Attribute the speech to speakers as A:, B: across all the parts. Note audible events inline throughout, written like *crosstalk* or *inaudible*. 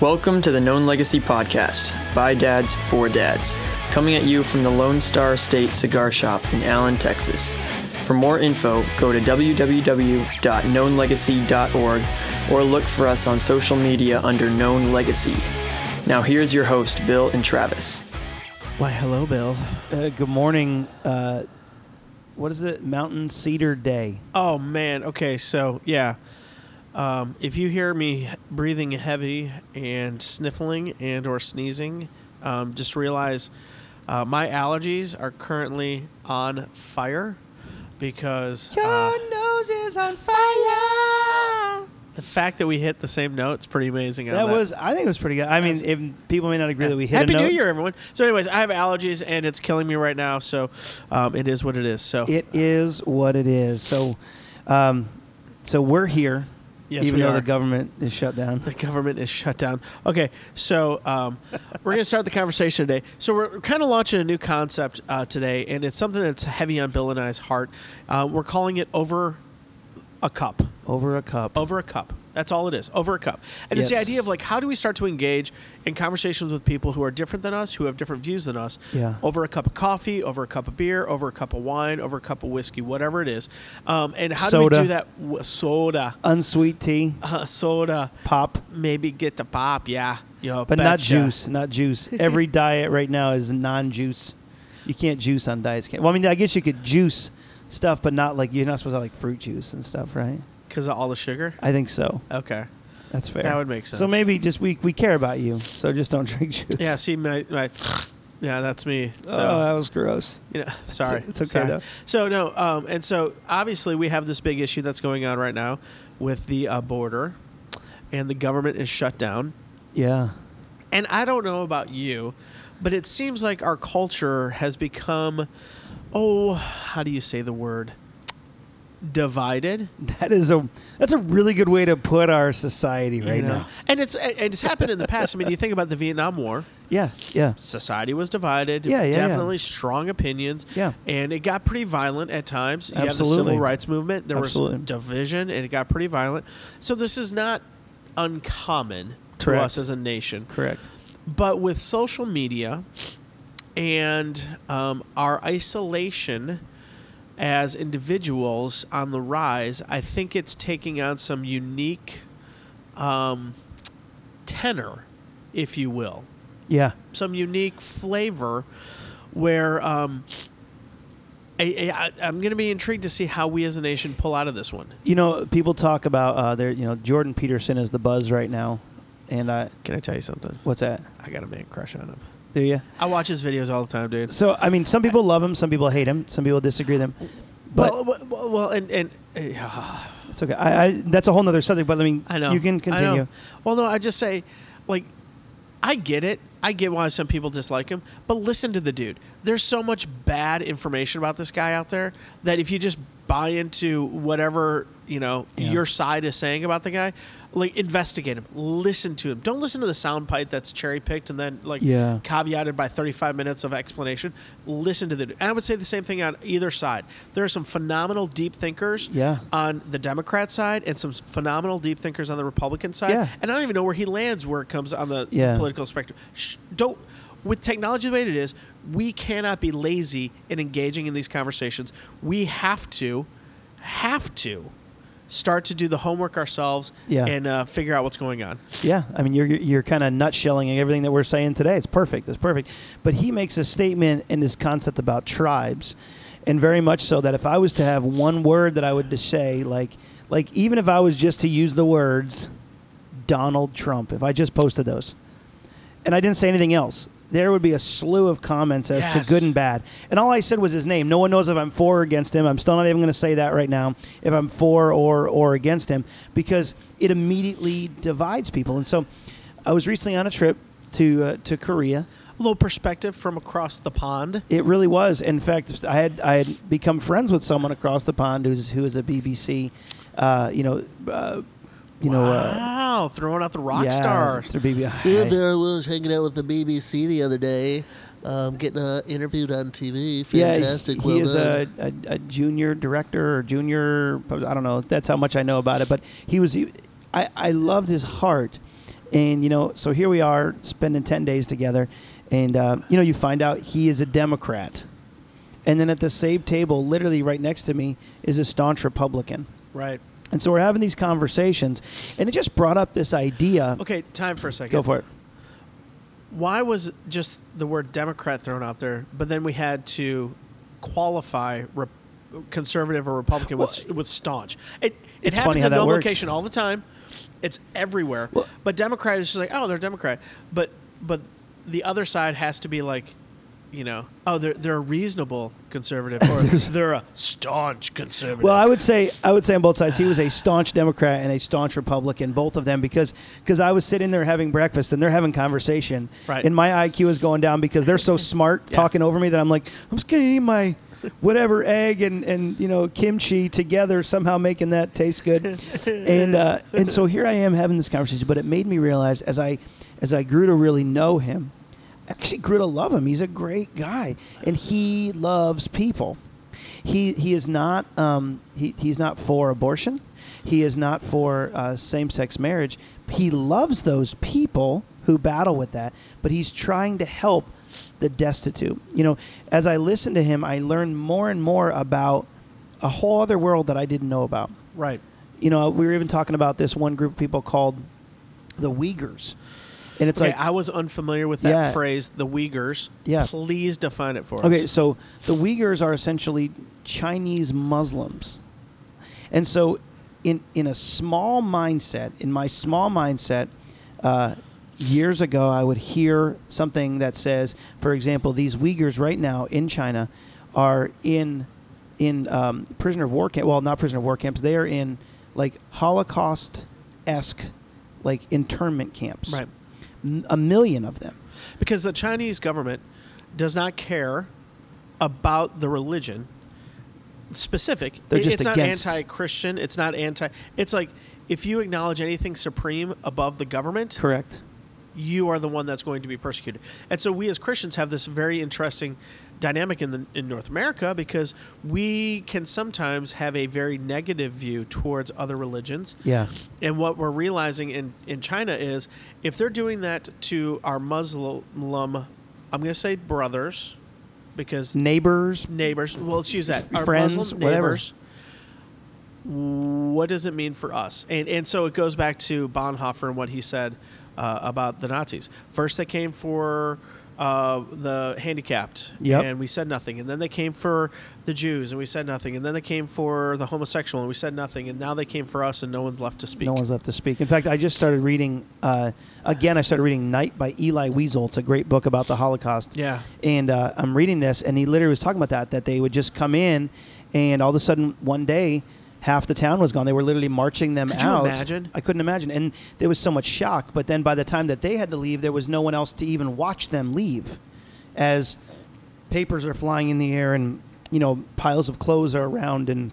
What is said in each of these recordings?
A: Welcome to the Known Legacy Podcast by Dads for Dads, coming at you from the Lone Star State Cigar Shop in Allen, Texas. For more info, go to www.knownlegacy.org or look for us on social media under Known Legacy. Now, here's your host, Bill and Travis.
B: Why, hello, Bill.
C: Uh, good morning. Uh, what is it? Mountain Cedar Day.
B: Oh man. Okay, so yeah, um, if you hear me breathing heavy and sniffling and or sneezing, um, just realize uh, my allergies are currently on fire because uh,
C: nose is on fire.
B: the fact that we hit the same note is pretty amazing. on
C: That was. I think it was pretty good. I mean, if people may not agree that we hit
B: Happy
C: a note,
B: New Year, everyone. So, anyways, I have allergies and it's killing me right now. So, um, it is what it is. So,
C: it is what it is. So, um, so we're here,
B: Yes,
C: even though
B: are.
C: the government is shut down.
B: The government is shut down. Okay, so um, we're going to start the conversation today. So we're kind of launching a new concept uh, today, and it's something that's heavy on Bill and I's heart. Uh, we're calling it over a cup.
C: Over a cup.
B: Over a cup. That's all it is. Over a cup. And it's the idea of like, how do we start to engage in conversations with people who are different than us, who have different views than us,
C: Yeah.
B: over a cup of coffee, over a cup of beer, over a cup of wine, over a cup of whiskey, whatever it is. Um, and how do we do that? W- soda.
C: Unsweet tea,
B: Uh, soda
C: pop,
B: maybe get the pop, yeah. Know,
C: but not juice. Not juice. *laughs* Every diet right now is non-juice. You can't juice on diets. Well, I mean, I guess you could juice stuff, but not like you're not supposed to like fruit juice and stuff, right?
B: Because of all the sugar.
C: I think so.
B: Okay,
C: That's fair.
B: that would make sense.
C: So maybe just we we care about you, so just don't *laughs* drink juice.
B: yeah. See, my, my yeah, that's me. So
C: oh, that was gross.
B: you know, sorry,
C: it's okay,
B: Sorry.
C: though.
B: So no, um, and so obviously we have this big issue that's going on right now with the uh, border, and the government is shut down.
C: Yeah.
B: And I don't know about you, but it seems like our culture has become, oh, how do you say the word? Divided.
C: That is a that's a really good way to put our society right
B: you know?
C: now.
B: And it's and it's happened in the past. I mean, you think about the Vietnam War.
C: Yeah, yeah.
B: Society was divided.
C: Yeah, yeah, yeah.
B: definitely strong opinions.
C: Yeah.
B: and it got pretty violent at times. You have the
C: Absolutely.
B: civil rights movement. There
C: Absolutely.
B: was division, and it got pretty violent. So this is not uncommon to us as a nation.
C: Correct.
B: But with social media and um, our isolation as individuals on the rise, I think it's taking on some unique um, tenor, if you will,
C: Yeah.
B: some unique flavor where. Um, I, I, I'm going to be intrigued to see how we as a nation pull out of this one.
C: You know, people talk about uh there you know, Jordan Peterson is the buzz right now. And uh
B: Can I tell you something?
C: what's that?
B: I got a man crush on him.
C: Do you?
B: I watch his videos all the time, dude.
C: So I mean some people love him, some people hate him, some people disagree with him. But
B: well, well, well, well, and and uh,
C: it's okay. I, I that's a whole nother subject, but I mean
B: I know
C: you can continue.
B: Well, no, I just say, like, I get it. I get why some people dislike him, but listen to the dude. There's so much bad information about this guy out there that if you just buy into whatever you know
C: Yeah.
B: your side is saying about the guy, like investigate him, listen to him. Don't listen to the soundbite that's cherry picked and then like
C: Yeah.
B: caveated by 35 minutes of explanation. Listen to the. Dude. And I would say the same thing on either side. There are some phenomenal deep thinkers
C: Yeah.
B: on the Democrat side and some phenomenal deep thinkers on the Republican side.
C: Yeah.
B: And I don't even know where he lands where it comes on the
C: Yeah.
B: political spectrum. Shh, don't. With technology the way it is, we cannot be lazy in engaging in these conversations. We have to, have to, start to do the homework ourselves
C: Yeah.
B: and uh, figure out what's going on.
C: Yeah, I mean, you're you're kind of nutshelling everything that we're saying today. It's perfect. It's perfect. But he makes a statement in this concept about tribes, and very much so that if I was to have one word that I would just say, like, like even if I was just to use the words Donald Trump, if I just posted those, and I didn't say anything else, there would be a slew of comments as
B: Yes.
C: to good and bad. And all I said was his name. No one knows if I'm for or against him. I'm still not even going to say that right now, if I'm for or or against him, because it immediately divides people. And so, I was recently on a trip to uh, to Korea.
B: A little perspective from across the pond.
C: It really was. In fact, I had I had become friends with someone across the pond who's who is a BBC, uh, you know, uh, you know, uh,
B: wow, throwing out the rock
C: yeah,
B: star.
C: through BBC.
D: Yeah, there I was hanging out with the BBC the other day, um, getting uh, interviewed on TV. Fantastic.
C: Yeah, he
D: well
C: is a, a, a junior director or junior. I don't know. That's how much I know about it. But he was. He, I I loved his heart, And you know, so here we are spending ten days together, and uh, you know, you find out he is a Democrat, and then at the same table, literally right next to me, is a staunch Republican.
B: Right.
C: And so we're having these conversations, and it just brought up this idea.
B: Okay, time for a second.
C: Go for it.
B: Why was just the word Democrat thrown out there, but then we had to qualify rep- conservative or Republican with, with staunch? It, it
C: It's
B: happens
C: funny how
B: in no location all the time. It's everywhere.
C: Well-
B: but Democrat is just like, oh, they're Democrat. But but the other side has to be like, you know, oh, they're they're a reasonable conservative or *laughs* they're a staunch conservative.
C: Well, I would say I would say on both sides he was a staunch Democrat and a staunch Republican, both of them, because because I was sitting there having breakfast and they're having conversation,
B: Right.
C: and my IQ is going down because they're so *laughs* smart
B: Yeah.
C: talking over me that I'm like I'm just gonna eat my whatever egg and and you know kimchi together somehow making that taste good, *laughs* and uh, and so here I am having this conversation, but it made me realize as I as I grew to really know him. Actually, grew to love him. He's a great guy, and he loves people he he is not um, he, he's not for abortion. He is not for uh, same-sex marriage. He loves those people who battle with that, but he's trying to help the destitute. You know, as I listen to him, I learn more and more about a whole other world that I didn't know about.
B: right.
C: You know, we were even talking about this one group of people called the Uyghurs, and it's
B: okay,
C: like
B: I was unfamiliar with that
C: Yeah.
B: phrase, the Uyghurs.
C: Yeah.
B: Please define it for us.
C: Okay, so the Uyghurs are essentially Chinese Muslims. And so, in, in a small mindset, in my small mindset, uh, years ago, I would hear something that says, for example, these Uyghurs right now in China are in in um, prisoner of war camp. Well, not prisoner of war camps. They are in like Holocaust esque like internment camps.
B: Right.
C: A million of them.
B: Because the Chinese government does not care about the religion specific.
C: They're just
B: it's not
C: against.
B: anti-Christian. It's not anti. It's like if you acknowledge anything supreme above the government,
C: Correct.
B: You are the one that's going to be persecuted. And so we as Christians have this very interesting dynamic in the in North America because we can sometimes have a very negative view towards other religions.
C: Yeah.
B: And what we're realizing in, in China is if they're doing that to our Muslim, I'm going to say brothers, because
C: Neighbors.
B: neighbors, well, let's use that. Our
C: Friends,
B: Muslim
C: whatever.
B: neighbors, what does it mean for us? And, and so it goes back to Bonhoeffer and what he said uh, about the Nazis. First, they came for uh, the handicapped,
C: Yep.
B: and we said nothing. And then they came for the Jews, and we said nothing. And then they came for the homosexual, and we said nothing. And now they came for us, and no one's left to speak.
C: No one's left to speak. In fact, I just started reading uh, again. I started reading Night by Elie Wiesel. It's a great book about the Holocaust.
B: Yeah.
C: And uh, I'm reading this, and he literally was talking about that. That they would just come in, and all of a sudden one day, half the town was gone. They were literally marching them
B: Could you
C: out.
B: imagine?
C: I couldn't imagine, and there was so much shock. But then by the time that they had to leave, there was no one else to even watch them leave, as papers are flying in the air and you know piles of clothes are around and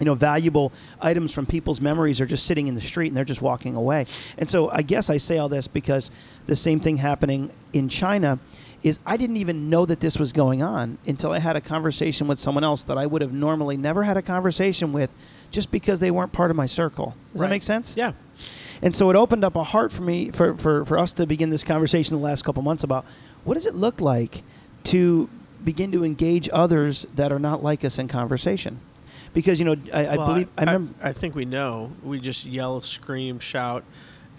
C: you know valuable items from people's memories are just sitting in the street and they're just walking away and so i guess i say all this because the same thing happening in china is i didn't even know that this was going on until i had a conversation with someone else that i would have normally never had a conversation with just because they weren't part of my circle does
B: Right.
C: that make sense
B: Yeah.
C: and so it opened up a heart for me for, for, for us to begin this conversation the last couple months about what does it look like to begin to engage others that are not like us in conversation. Because you know, I, I
B: Well,
C: believe I, remember.
B: I think we know. We just yell, scream, shout,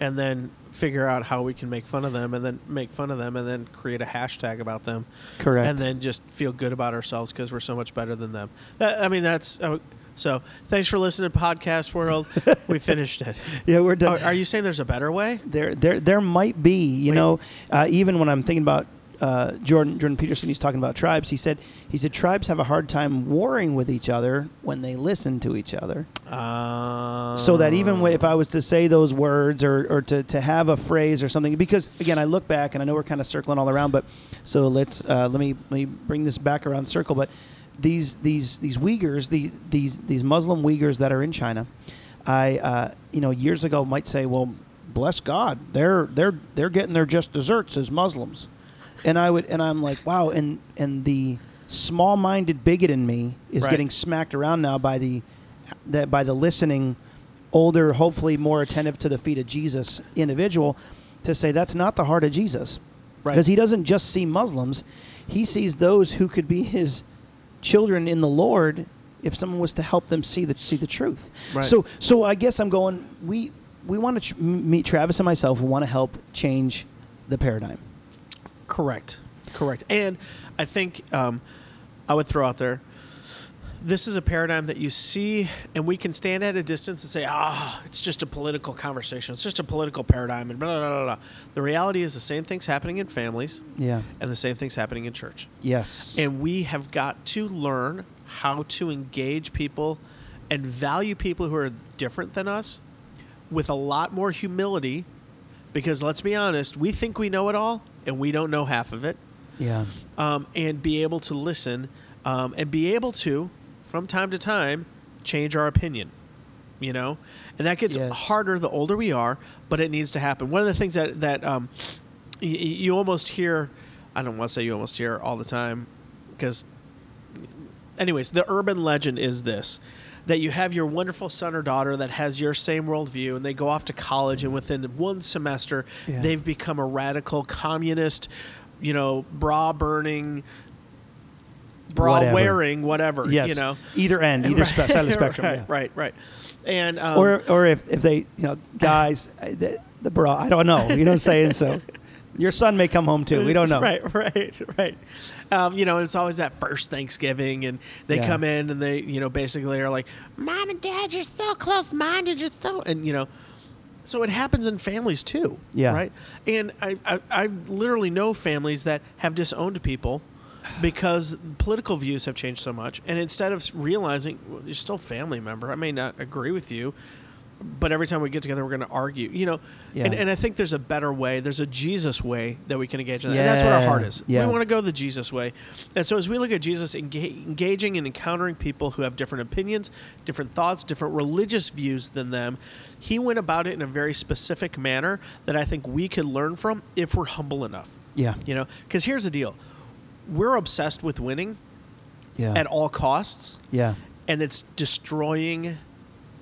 B: and then figure out how we can make fun of them, and then make fun of them, and then create a hashtag about them,
C: correct.
B: and then just feel good about ourselves because we're so much better than them. That, I mean, that's uh, so. Thanks for listening, to podcast world. *laughs* we finished it.
C: yeah, we're done.
B: Are, are you saying there's a better way?
C: there, there, there might be. You
B: Wait.
C: know, uh, even when I'm thinking about uh, Jordan, Jordan Peterson, he's talking about tribes. He said, he said tribes have a hard time warring with each other when they listen to each other.
B: Uh,
C: so that even if I was to say those words or, or to, to have a phrase or something, because again, I look back and I know we're kind of circling all around, but so let's uh, let me let me bring this back around circle. But these these these Uyghurs, the, these these Muslim Uyghurs that are in China, I uh, you know years ago might say, well, bless God, they're they're they're getting their just desserts as Muslims, and I would and I'm like, wow, and and the small-minded bigot in me is
B: Right.
C: getting smacked around now by the that by the listening older hopefully more attentive to the feet of jesus individual to say that's not the heart of Jesus.
B: Right.
C: Because he doesn't just see Muslims, he sees those who could be his children in the Lord if someone was to help them see the see the truth.
B: Right.
C: So so I guess I'm going we we want to tr- meet Travis and myself we want to help change the paradigm.
B: Correct. Correct. And I think um, I would throw out there this is a paradigm that you see, and we can stand at a distance and say, ah, it's just a political conversation. It's just a political paradigm, and blah, blah, blah, blah. The reality is the same thing's happening in families,
C: Yeah.
B: and the same thing's happening in church.
C: Yes.
B: And we have got to learn how to engage people and value people who are different than us with a lot more humility because let's be honest, we think we know it all and we don't know half of it.
C: yeah.
B: Um, and be able to listen um, and be able to, from time to time, change our opinion. You know, and that gets
C: Yes.
B: harder the older we are, but it needs to happen. One of the things that that um, y- you almost hear, I don't want to say you almost hear all the time, because anyways, the urban legend is this that you have your wonderful son or daughter that has your same worldview and they go off to college and within one semester
C: Yeah.
B: they've become a radical communist, you know, bra burning, bra
C: Whatever.
B: wearing, whatever,
C: Yes.
B: you know.
C: either end, either spe- side of the *laughs* spectrum.
B: right,
C: yeah.
B: right, right. And um,
C: Or or if, if they you know guys *laughs* the, the bra I don't know you know what I'm saying so your son may come home too we don't know
B: Right, right, right. Um, you know, it's always that first Thanksgiving, and they
C: Yeah.
B: come in and they, you know, basically are like, "Mom and Dad, you're so close-minded, you're so," and you know, so it happens in families too.
C: Yeah.
B: Right. And I, I, I literally know families that have disowned people because political views have changed so much, and instead of realizing well, you're still a family member, I may not agree with you. But every time we get together, we're going to argue, you know, and,
C: Yeah.
B: and I think there's a better way. There's a Jesus way that we can engage in that. And that's what our heart is.
C: Yeah.
B: We want to go the Jesus way. And so as we look at Jesus enga- engaging and encountering people who have different opinions, different thoughts, different religious views than them, he went about it in a very specific manner that I think we could learn from if we're humble enough.
C: yeah
B: You know, because here's the deal. We're obsessed with winning
C: yeah
B: at all costs,
C: yeah
B: and it's destroying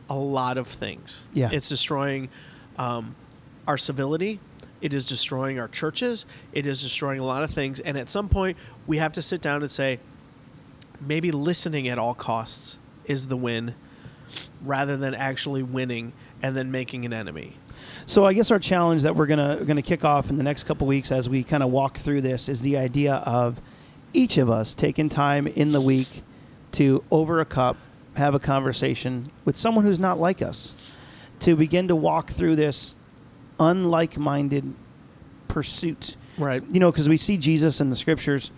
B: a lot of things.
C: Yeah.
B: It's destroying um, our civility. It is destroying our churches. It is destroying a lot of things. And at some point, we have to sit down and say, maybe listening at all costs is the win rather than actually winning and then making an enemy.
C: So I guess our challenge that we're gonna gonna kick off in the next couple weeks as we kind of walk through this is the idea of each of us taking time in the week to over a cup have a conversation with someone who's not like us to begin to walk through this unlike-minded pursuit.
B: Right.
C: You know, because we see Jesus in the scriptures,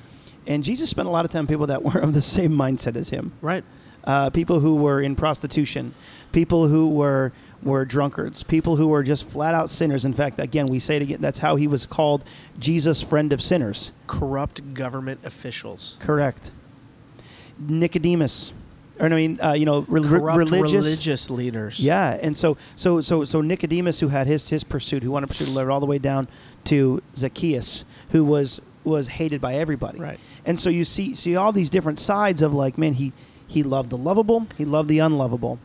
C: and Jesus spent a lot of time with people that were of the same mindset as him
B: Right.
C: uh, people who were in prostitution, people who were were drunkards, people who were just flat out sinners. In fact, again, we say it again. That's how he was called, Jesus, friend of sinners.
B: Corrupt government officials.
C: Correct. Nicodemus, or I mean, uh, you know, re- religious.
B: religious leaders.
C: Yeah, and so so so so Nicodemus, who had his his pursuit, who wanted to pursue the Lord all the way down to Zacchaeus, who was was hated by everybody.
B: Right.
C: And so you see see all these different sides of like, man, he he loved the lovable, he loved the unlovable,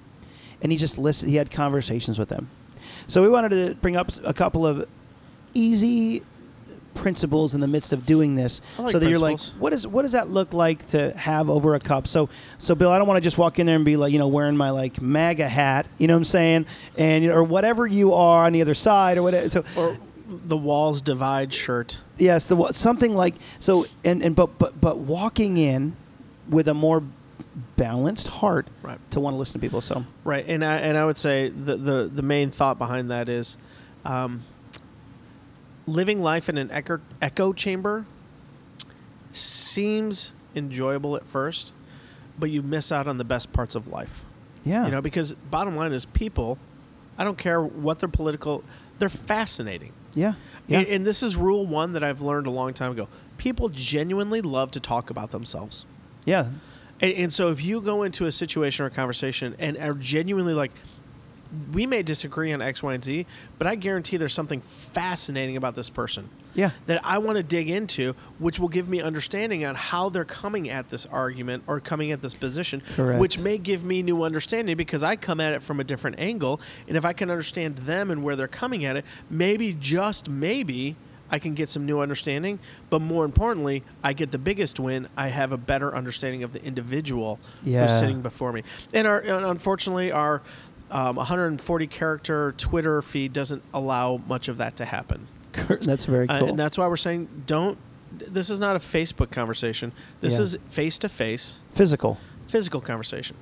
C: and he just listened. He had conversations with them. So we wanted to bring up a couple of easy principles in the midst of doing this
B: like
C: so that you're like
B: principles.
C: what is what does that look like to have over a cup so so bill i don't want to just walk in there and be like you know wearing my like maga hat you know what i'm saying and or whatever you are on the other side or whatever so
B: Or the walls divide shirt.
C: yes the something like so and and but but but walking in with a more balanced heart
B: Right.
C: to want to listen to people so
B: Right, and I and I would say the the, the main thought behind that is, um, living life in an echo echo chamber seems enjoyable at first, but you miss out on the best parts of life.
C: yeah
B: You know, because bottom line is people. I don't care what their political. They're fascinating.
C: yeah yeah
B: And, and this is rule one that I've learned a long time ago. People genuinely love to talk about themselves.
C: yeah
B: And, and so if you go into a situation or a conversation and are genuinely like, we may disagree on X, Y, and Z, but I guarantee there's something fascinating about this person
C: Yeah.
B: that I want to dig into, which will give me understanding on how they're coming at this argument or coming at this position,
C: Correct.
B: which may give me new understanding because I come at it from a different angle. And if I can understand them and where they're coming at it, maybe, just maybe, I can get some new understanding. But more importantly, I get the biggest win. I have a better understanding of the individual
C: Yeah.
B: who's sitting before me. And, our, and unfortunately, our um, 140 character Twitter feed doesn't allow much of that to happen. *laughs*
C: That's very
B: Uh,
C: cool.
B: and that's why we're saying don't. This is not a Facebook conversation. This
C: Yeah.
B: is face to face,
C: Physical.
B: physical conversation.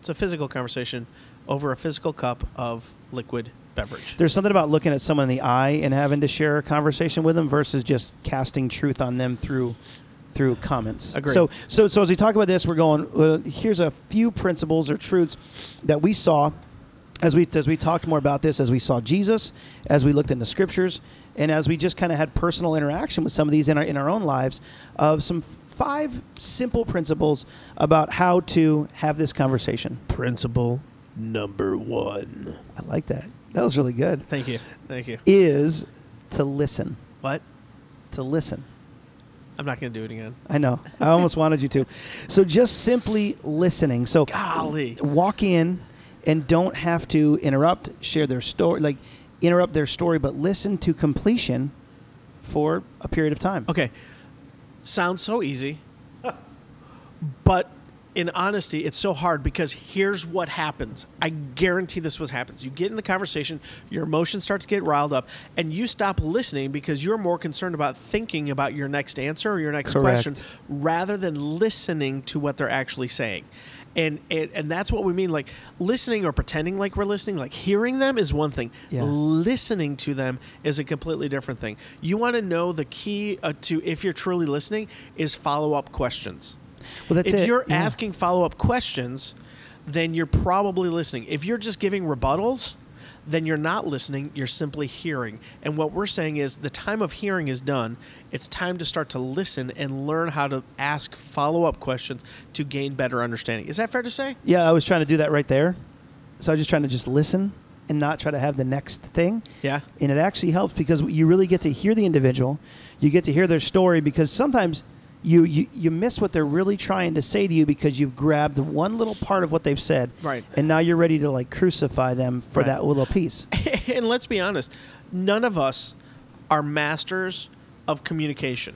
B: It's a physical conversation over a physical cup of liquid beverage.
C: There's something about looking at someone in the eye and having to share a conversation with them versus just casting truth on them through through comments.
B: Agreed.
C: So so so as we talk about this, we're going. Uh, here's a few principles or truths that we saw as we as we talked more about this, as we saw Jesus, as we looked in the scriptures, and as we just kind of had personal interaction with some of these in our in our own lives, of some five simple principles about how to have this conversation.
B: Principle number one.
C: I like that. That was really good.
B: Thank you. Thank you.
C: Is to listen.
B: What?
C: To listen.
B: I'm not going to do it again.
C: I know. I almost wanted you to. So just simply listening. So
B: Golly.
C: walk in and don't have to interrupt, share their story, like interrupt their story, but listen to completion for a period of time.
B: Okay. Sounds so easy. *laughs* but in honesty, it's so hard because here's what happens. I guarantee this what happens. You get in the conversation, your emotions start to get riled up, and you stop listening because you're more concerned about thinking about your next answer or your next
C: Correct.
B: question rather than listening to what they're actually saying. And, and and that's what we mean like listening or pretending like we're listening like hearing them is one thing
C: Yeah.
B: listening to them is a completely different thing. You want to know the key uh, to if you're truly listening is follow up questions.
C: Well, that's
B: if
C: it.
B: you're
C: Yeah.
B: asking follow up questions, then you're probably listening. If you're just giving rebuttals, then you're not listening, you're simply hearing. And what we're saying is the time of hearing is done. It's time to start to listen and learn how to ask follow up questions to gain better understanding. Is that fair to say?
C: Yeah, I was trying to do that right there. So I was just trying to just listen and not try to have the next thing.
B: Yeah.
C: And it actually helps because you really get to hear the individual. You get to hear their story because sometimes you, you, you miss what they're really trying to say to you because you've grabbed one little part of what they've said.
B: Right.
C: And now you're ready to like crucify them for
B: Right.
C: that little piece. *laughs*
B: and let's be honest, none of us are masters of communication.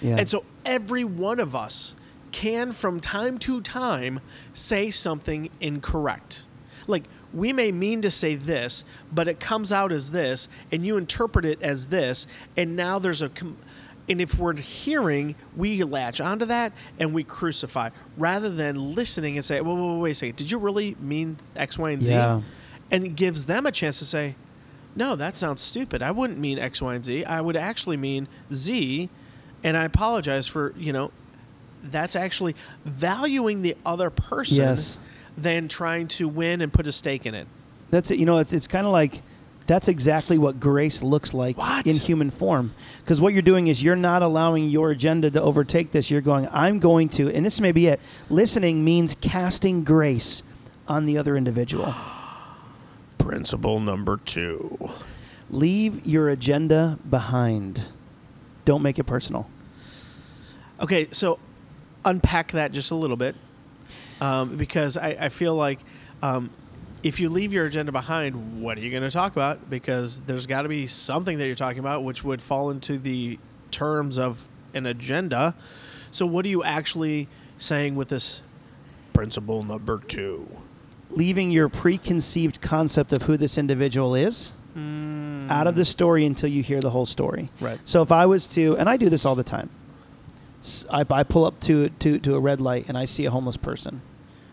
C: Yeah.
B: And so every one of us can, from time to time, say something incorrect. Like, we may mean to say this, but it comes out as this, and you interpret it as this, and now there's a. Com- and if we're hearing, we latch onto that and we crucify rather than listening and say, whoa, whoa, whoa, wait a second, did you really mean X, Y, and Z?
C: Yeah.
B: And it gives them a chance to say, no, that sounds stupid. I wouldn't mean X, Y, and Z. I would actually mean Z, and I apologize for, you know, that's actually valuing the other person
C: Yes.
B: than trying to win and put a stake in it.
C: That's it. You know, it's, it's kind of like that's exactly what grace looks like
B: What?
C: in human form. Because what you're doing is you're not allowing your agenda to overtake this. You're going, I'm going to, and this may be it. Listening means casting grace on the other individual. *gasps*
B: Principle number two.
C: Leave your agenda behind. Don't make it personal.
B: Okay, so unpack that just a little bit um, because I, I feel like um, if you leave your agenda behind, what are you going to talk about? Because there's got to be something that you're talking about which would fall into the terms of an agenda. So, what are you actually saying with this principle number two?
C: Leaving your preconceived concept of who this individual is hmm. out of the story until you hear the whole story.
B: Right.
C: So if I was to, and I do this all the time, I pull up to, to, to a red light and I see a homeless person.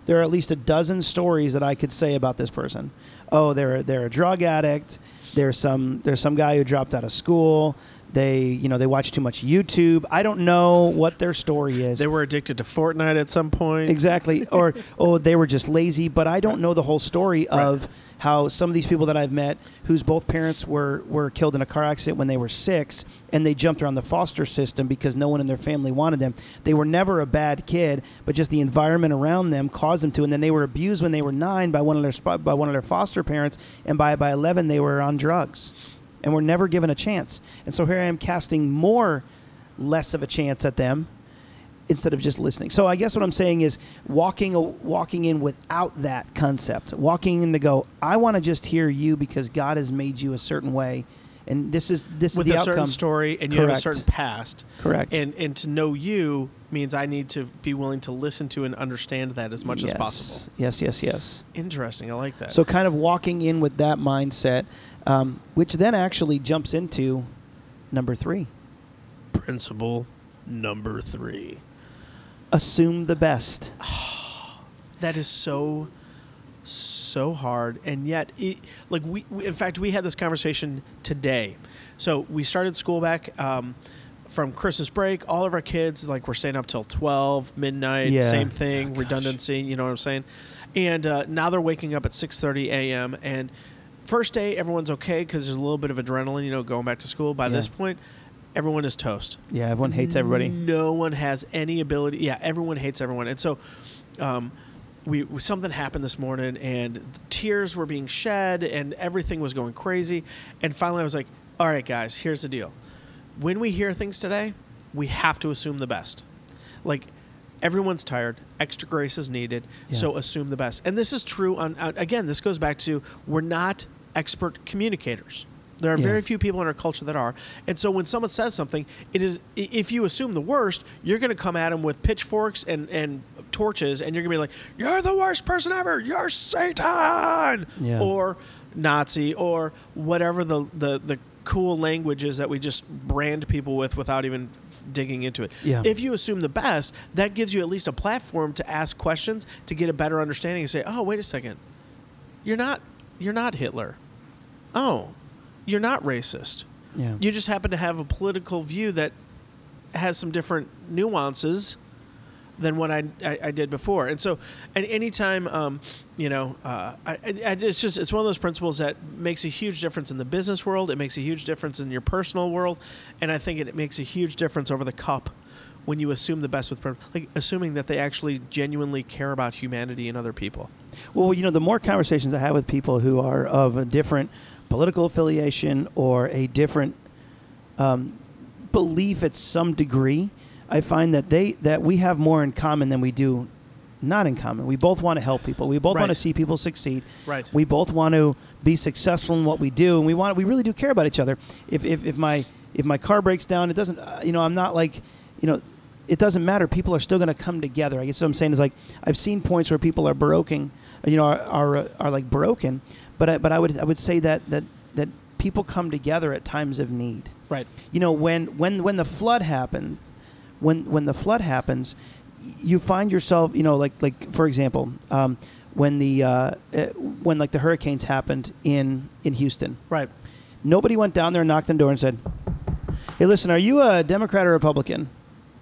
C: There are at least a dozen stories that I could say about this person. Oh, they're they're a drug addict. There's some there's some guy who dropped out of school. They you know they watch too much YouTube. I don't know what their story is.
B: They were addicted to Fortnite at some point.
C: Exactly. Or *laughs* oh, they were just lazy. But I don't know the whole story of how some of these people that I've met, whose both parents were were killed in a car accident when they were six, and they jumped around the foster system because no one in their family wanted them. They were never a bad kid, but just the environment around them caused them to. And then they were abused when they were nine by one of their by one of their foster parents, and by by eleven they were on drugs, and were never given a chance. And so here I am casting more less of a chance at them instead of just listening. So I guess what I'm saying is walking walking in without that concept, walking in to go, I want to just hear you because God has made you a certain way, and this is this
B: with
C: is the
B: a
C: outcome.
B: certain story, and you have a certain past.
C: Correct.
B: And and to know you means I need to be willing to listen to and understand that as much
C: yes.
B: as possible.
C: Yes, yes, yes.
B: Interesting. I like that.
C: So kind of walking in with that mindset, um, which then actually jumps into number three:
B: principle number three.
C: Assume the best. *sighs*
B: That is so so hard and yet it, like we, we in fact we had this conversation today so we started school back um, from christmas break all of our kids like we're staying up till 12 midnight
C: Yeah.
B: same thing redundancy you know what i'm saying and uh, now they're waking up at 6.30 a.m and first day everyone's okay because there's a little bit of adrenaline you know going back to school by
C: Yeah.
B: this point everyone is toast
C: Yeah, everyone hates everybody.
B: no one has any ability. Yeah, everyone hates everyone, and so um, we something happened this morning, and tears were being shed, and everything was going crazy. And finally, I was like, "All right, guys, here's the deal. When we hear things today, we have to assume the best. Like." Everyone's tired. Extra grace is needed.
C: Yeah.
B: So assume the best. And this is true on, uh, again, this goes back to we're not expert communicators. There are
C: Yeah.
B: very few people in our culture that are. And so when someone says something, it is if you assume the worst, you're going to come at them with pitchforks and and torches and you're going to be like, "You're the worst person ever. You're Satan."
C: Yeah.
B: Or Nazi or whatever the the the cool languages that we just brand people with without even digging into it.
C: Yeah.
B: If you assume the best, that gives you at least a platform to ask questions to get a better understanding and say, "Oh, wait a second. You're not you're not Hitler. Oh, you're not racist.
C: Yeah.
B: You just happen to have a political view that has some different nuances than what I, I, I did before. And so, and anytime, um, you know, uh, I, I, it's just it's one of those principles that makes a huge difference in the business world. It makes a huge difference in your personal world, and I think it, it makes a huge difference over the cup when you assume the best with like assuming that they actually genuinely care about humanity and other people.
C: Well, you know, the more conversations I have with people who are of a different political affiliation or a different um, belief at some degree, I find that they that we have more in common than we do not in common. We both want to help people. We both want to see people succeed.
B: Right.
C: We both want to be successful in what we do, and we want we really do care about each other. If if, if my if my car breaks down, it doesn't. Uh, you know, I'm not like, you know, it doesn't matter. People are still going to come together. I guess what I'm saying is like I've seen points where people are broken, you know, are are, are like broken, but I, but I would I would say that that that people come together at times of need
B: Right.
C: you know when when when the flood happened when when the flood happens you find yourself you know like like for example um, when the uh, uh, when like the hurricanes happened in in Houston
B: Right.
C: nobody went down there and knocked on the door and said hey listen are you a Democrat or Republican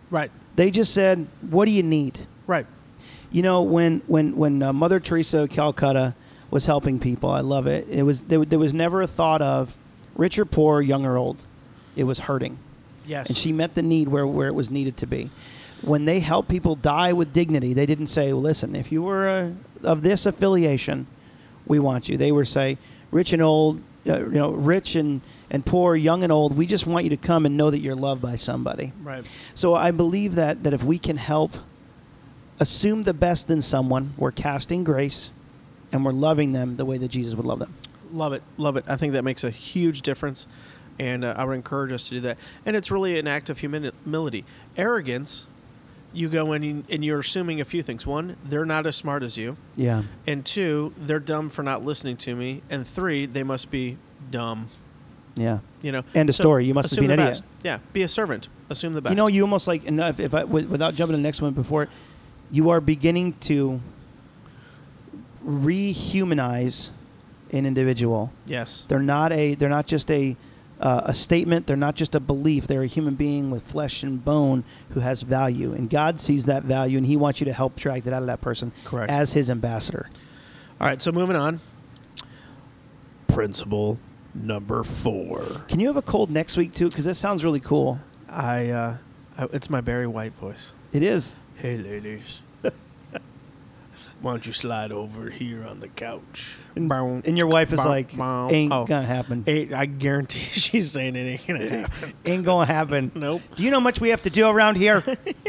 B: Right.
C: they just said what do you need
B: Right.
C: you know when when when uh, Mother Teresa of Calcutta was helping people, I love it. It was there, there was never a thought of rich or poor, young or old. It was hurting,
B: Yes.
C: and she met the need where where it was needed to be. When they helped people die with dignity, they didn't say, well, "Listen, if you were uh, of this affiliation, we want you." They were say, "Rich and old, uh, you know, rich and and poor, young and old. We just want you to come and know that you're loved by somebody."
B: right.
C: So I believe that that if we can help assume the best in someone, we're casting grace and we're loving them the way that Jesus would love them.
B: Love it, love it. I think that makes a huge difference, and uh, I would encourage us to do that. And it's really an act of humility. Arrogance, you go in and- you're assuming a few things. One, they're not as smart as you,
C: Yeah.
B: and two, they're dumb for not listening to me, and three, they must be dumb.
C: Yeah.
B: You know.
C: End of
B: So,
C: story. You must be an idiot.
B: best. Yeah, be a servant. Assume the best.
C: You know, you almost like, and if, if I, without jumping to the next one before, you are beginning to rehumanize an individual.
B: yes.
C: They're not a. They're not just a. Uh, a statement. They're not just a belief. They're a human being with flesh and bone who has value, and God sees that value, and He wants you to help drag that out of that person
B: Correct.
C: as His ambassador.
B: All right, so moving on. Principle number four.
C: Can you have a cold next week too? Because that sounds really cool.
B: I, uh, I, it's my Barry White voice.
C: It is.
B: Hey, ladies. Why don't you slide over here on the couch?
C: And, and your wife is
B: bow,
C: like,
B: bow.
C: ain't
B: Oh.
C: gonna happen.
B: Hey, I guarantee *laughs* she's saying it ain't gonna happen.
C: Ain't gonna happen.
B: Nope.
C: Do you know how much we have to do around here?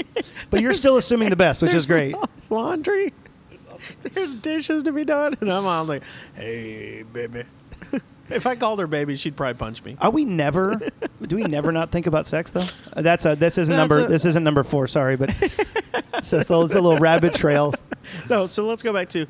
C: *laughs* but you're still assuming the best, which is great.
B: Laundry. *laughs* There's dishes to be done, and I'm all like, "Hey, baby." If I called her baby, she'd probably punch me.
C: Are we never? do we never not think about sex though? Uh, That's a. This isn't
B: That's
C: number.
B: a-
C: this isn't number four. Sorry, but *laughs* it's, a, so it's a little rabbit trail.
B: No, so let's go back to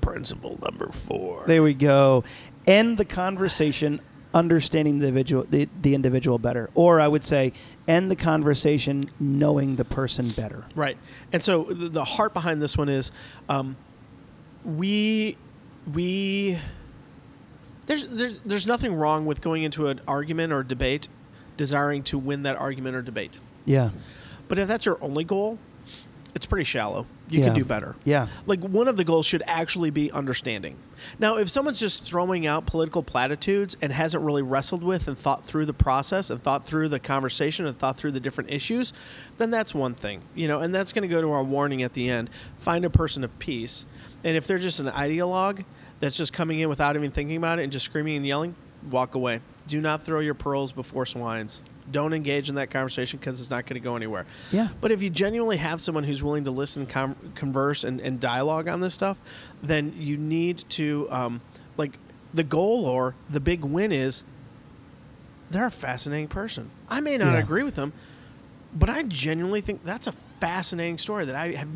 B: principle number four.
C: There we go. End the conversation understanding the individual the, the individual better, or I would say end the conversation knowing the person better.
B: Right. And so the, the heart behind this one is um, we we there's, there's there's nothing wrong with going into an argument or debate desiring to win that argument or debate.
C: Yeah.
B: But if that's your only goal, it's pretty shallow. You
C: Yeah.
B: can do better.
C: Yeah.
B: Like one of the goals should actually be understanding. Now, if someone's just throwing out political platitudes and hasn't really wrestled with and thought through the process and thought through the conversation and thought through the different issues, then that's one thing, you know, and that's going to go to our warning at the end. Find a person of peace. And if they're just an ideologue that's just coming in without even thinking about it and just screaming and yelling, walk away. Do not throw your pearls before swines. Don't engage in that conversation because it's not going to go anywhere.
C: Yeah.
B: But if you genuinely have someone who's willing to listen, com- converse, and, and dialogue on this stuff, then you need to, um, like, the goal or the big win is they're a fascinating person. I may not
C: Yeah.
B: agree with them, but I genuinely think that's a fascinating story that I have.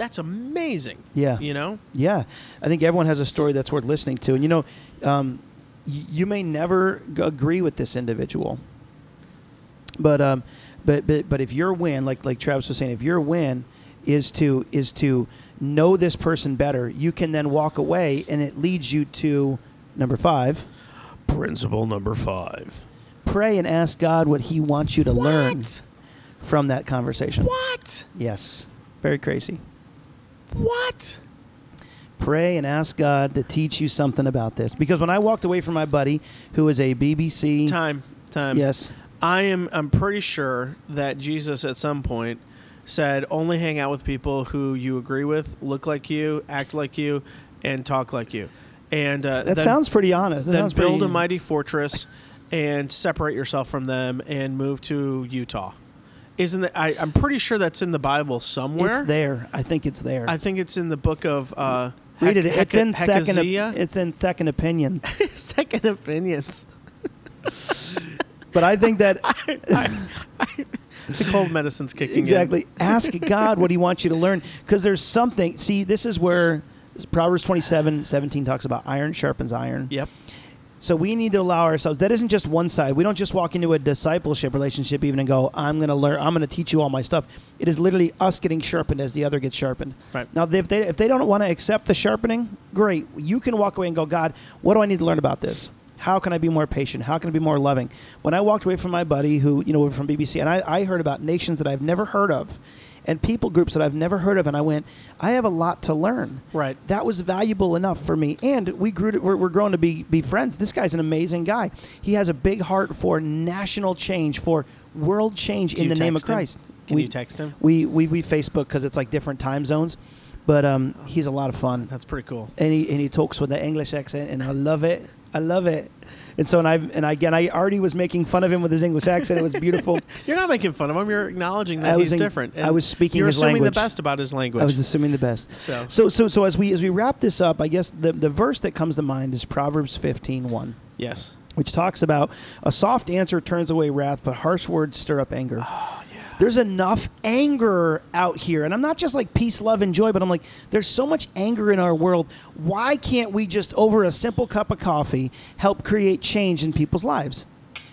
B: That's amazing.
C: Yeah.
B: You know?
C: Yeah, I think everyone has a story that's worth listening to, and you know, um, y- you may never g- agree with this individual, but um, but but but if your win, like like Travis was saying, if your win is to is to know this person better, you can then walk away, and it leads you to number five.
B: Principle number five.
C: Pray and ask God what He wants you to learn from that conversation.
B: What?
C: Yes, very crazy.
B: What?
C: pray and ask God to teach you something about this. Because when I walked away from my buddy, who is a BBC,
B: Time. Time.
C: yes,
B: I am. I'm pretty sure that Jesus at some point said, "Only hang out with people who you agree with, look like you, act like you, and talk like you." And uh,
C: that
B: then,
C: sounds pretty honest. That
B: then
C: sounds
B: build
C: pretty,
B: a mighty fortress and separate yourself from them and move to Utah. Isn't that? I, I'm pretty sure that's in the Bible somewhere.
C: It's there. I think it's there.
B: I think it's in the book of. Uh,
C: Read it. It's in second. *laughs* It's in second opinion. *laughs*
B: second opinions.
C: but I think that *laughs*
B: The cold medicine's kicking in.
C: exactly. Ask God what He wants you to learn, because there's something. See, this is where Proverbs 27, 17 talks about iron sharpens iron.
B: Yep.
C: So we need to allow ourselves. That isn't just one side. We don't just walk into a discipleship relationship even and go, "I'm going to learn. I'm going to teach you all my stuff." It is literally us getting sharpened as the other gets sharpened.
B: Right.
C: Now, if they if they don't want to accept the sharpening, great. You can walk away and go, "God, what do I need to learn about this? How can I be more patient? How can I be more loving?" When I walked away from my buddy who you know from BBC, and I, I heard about nations that I've never heard of, and people groups that I've never heard of, and I went, "I have a lot to learn."
B: Right.
C: that was valuable enough for me. And we grew to, we're, we're growing to be, be friends. This guy's an amazing guy. He has a big heart for national change, for world change
B: Can
C: in the name of
B: him?
C: Christ.
B: Can
C: we,
B: you text him?
C: We, we, we Facebook because it's like different time zones. But um, he's a lot of fun.
B: That's pretty cool.
C: And he, and he talks with the English accent, and I love it. I love it. And so, and I, and I, again, I already was making fun of him with his English accent. It was beautiful. *laughs*
B: You're not making fun of him. You're acknowledging that he's
C: in-
B: different.
C: I was speaking
B: You're assuming
C: language.
B: the best about his language.
C: I was assuming the best.
B: so,
C: So, so, so as we as we wrap this up, I guess the the verse that comes to mind is Proverbs fifteen one,
B: yes.
C: which talks about a soft answer turns away wrath, but harsh words stir up anger.
B: Ah.
C: There's enough anger out here, and I'm not just like peace, love, and joy, but I'm like, there's so much anger in our world. Why can't we just over a simple cup of coffee help create change in people's lives?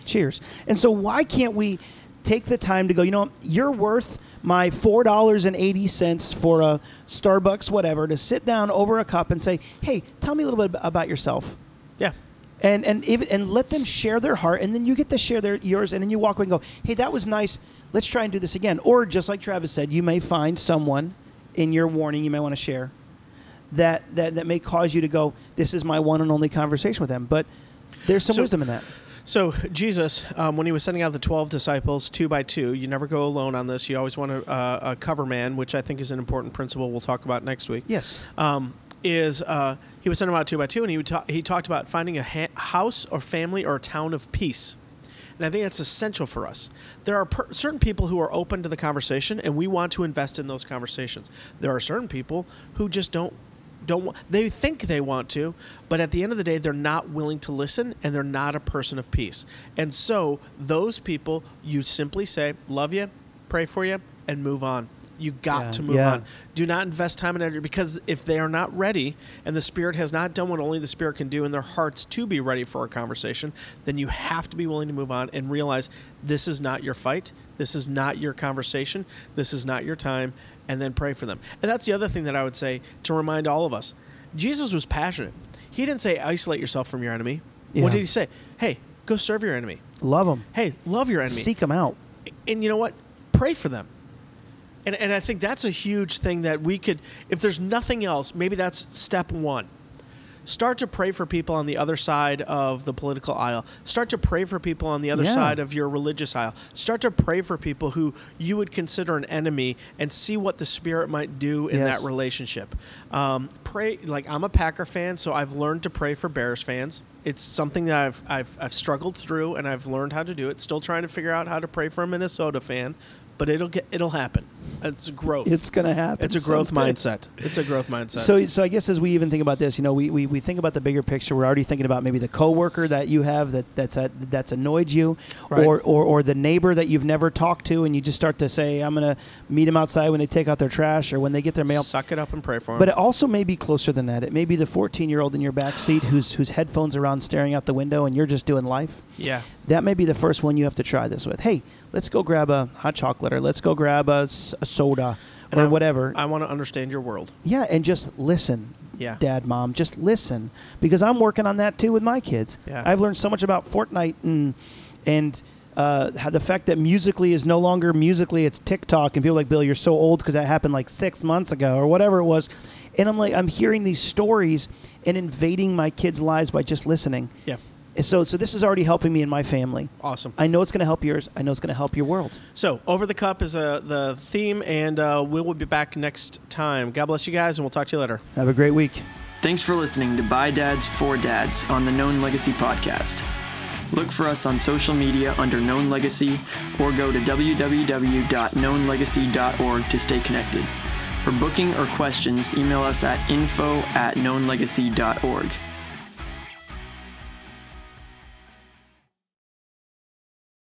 C: Cheers. And so, why can't we take the time to go? You know, you're worth my four dollars and eighty cents for a Starbucks, whatever, to sit down over a cup and say, "Hey, tell me a little bit about yourself."
B: Yeah.
C: And and if, and let them share their heart, and then you get to share their yours, and then you walk away and go, "Hey, that was nice. Let's try and do this again." Or just like Travis said, you may find someone in your warning you may want to share that, that that may cause you to go, "This is my one and only conversation with them." But there's some
B: So-
C: wisdom in that.
B: So Jesus, um, when he was sending out the twelve disciples two by two, you never go alone on this. You always want a, uh, a cover man, which I think is an important principle. We'll talk about next week.
C: Yes.
B: um, is uh, he would send them out two by two, and he ta- he talked about finding a ha- house or family or a town of peace. And I think that's essential for us. There are per- certain people who are open to the conversation, and we want to invest in those conversations. There are certain people who just don't don't wa- they think they want to, but at the end of the day, they're not willing to listen, and they're not a person of peace. And so those people, you simply say, "Love you, pray for you, and move on." You got
C: Yeah,
B: to move
C: yeah.
B: on do not invest time and energy because if they are not ready and the spirit has not done what only the spirit can do in their hearts to be ready for a conversation then you have to be willing to move on and realize this is not your fight this is not your conversation this is not your time and then pray for them and that's the other thing that i would say to remind all of us jesus was passionate he didn't say isolate yourself from your enemy
C: Yeah.
B: what did he say hey go serve your enemy
C: Love them.
B: hey love your enemy
C: Seek them out.
B: and you know what? Pray for them. And, and I think that's a huge thing that we could, if there's nothing else, maybe that's step one. Start to pray for people on the other side of the political aisle. Start to pray for people on the other
C: Yeah.
B: side of your religious aisle. Start to pray for people who you would consider an enemy and see what the Spirit might do in
C: Yes.
B: that relationship. Um, pray, like I'm a Packer fan, so I've learned to pray for Bears fans. It's something that I've, I've, I've struggled through and I've learned how to do it. Still trying to figure out how to pray for a Minnesota fan, but it'll get it'll happen. It's growth.
C: It's gonna happen.
B: It's a growth
C: someday.
B: mindset. It's a growth mindset.
C: So, so I guess as we even think about this, you know, we, we, we think about the bigger picture. We're already thinking about maybe the coworker that you have that that's a, that's annoyed you,
B: Right.
C: or, or or the neighbor that you've never talked to, and you just start to say, "I'm gonna meet them outside when they take out their trash or when they get their mail."
B: suck it up and pray for them.
C: But it also may be closer than that. It may be the 14 year old in your back seat whose whose headphones are on, staring out the window, and you're just doing life.
B: yeah,
C: That may be the first one you have to try this with. Hey, let's go grab a hot chocolate, or let's go grab a, a soda,
B: And
C: or
B: I-
C: whatever.
B: I want to understand your world.
C: Yeah, and just listen.
B: Yeah.
C: Dad, mom, just listen because I'm working on that too with my kids.
B: Yeah.
C: I've learned so much about Fortnite and and uh, the fact that Musical.ly is no longer Musical.ly, it's TikTok, and people are like Bill, you're so old because that happened like six months ago or whatever it was. And I'm like, I'm hearing these stories and invading my kids' lives by just listening.
B: Yeah,
C: So, so this is already helping me in my family.
B: awesome.
C: I know it's going to help yours. I know it's going to help your world.
B: So, over the cup is uh, the theme, and uh, we will be back next time. God bless you guys, and we'll talk to you later.
C: Have a great week.
A: Thanks for listening to By Dads for Dads on the Known Legacy podcast. Look for us on social media under Known Legacy or go to www.knownlegacy.org to stay connected. For booking or questions, email us at info at knownlegacy.org.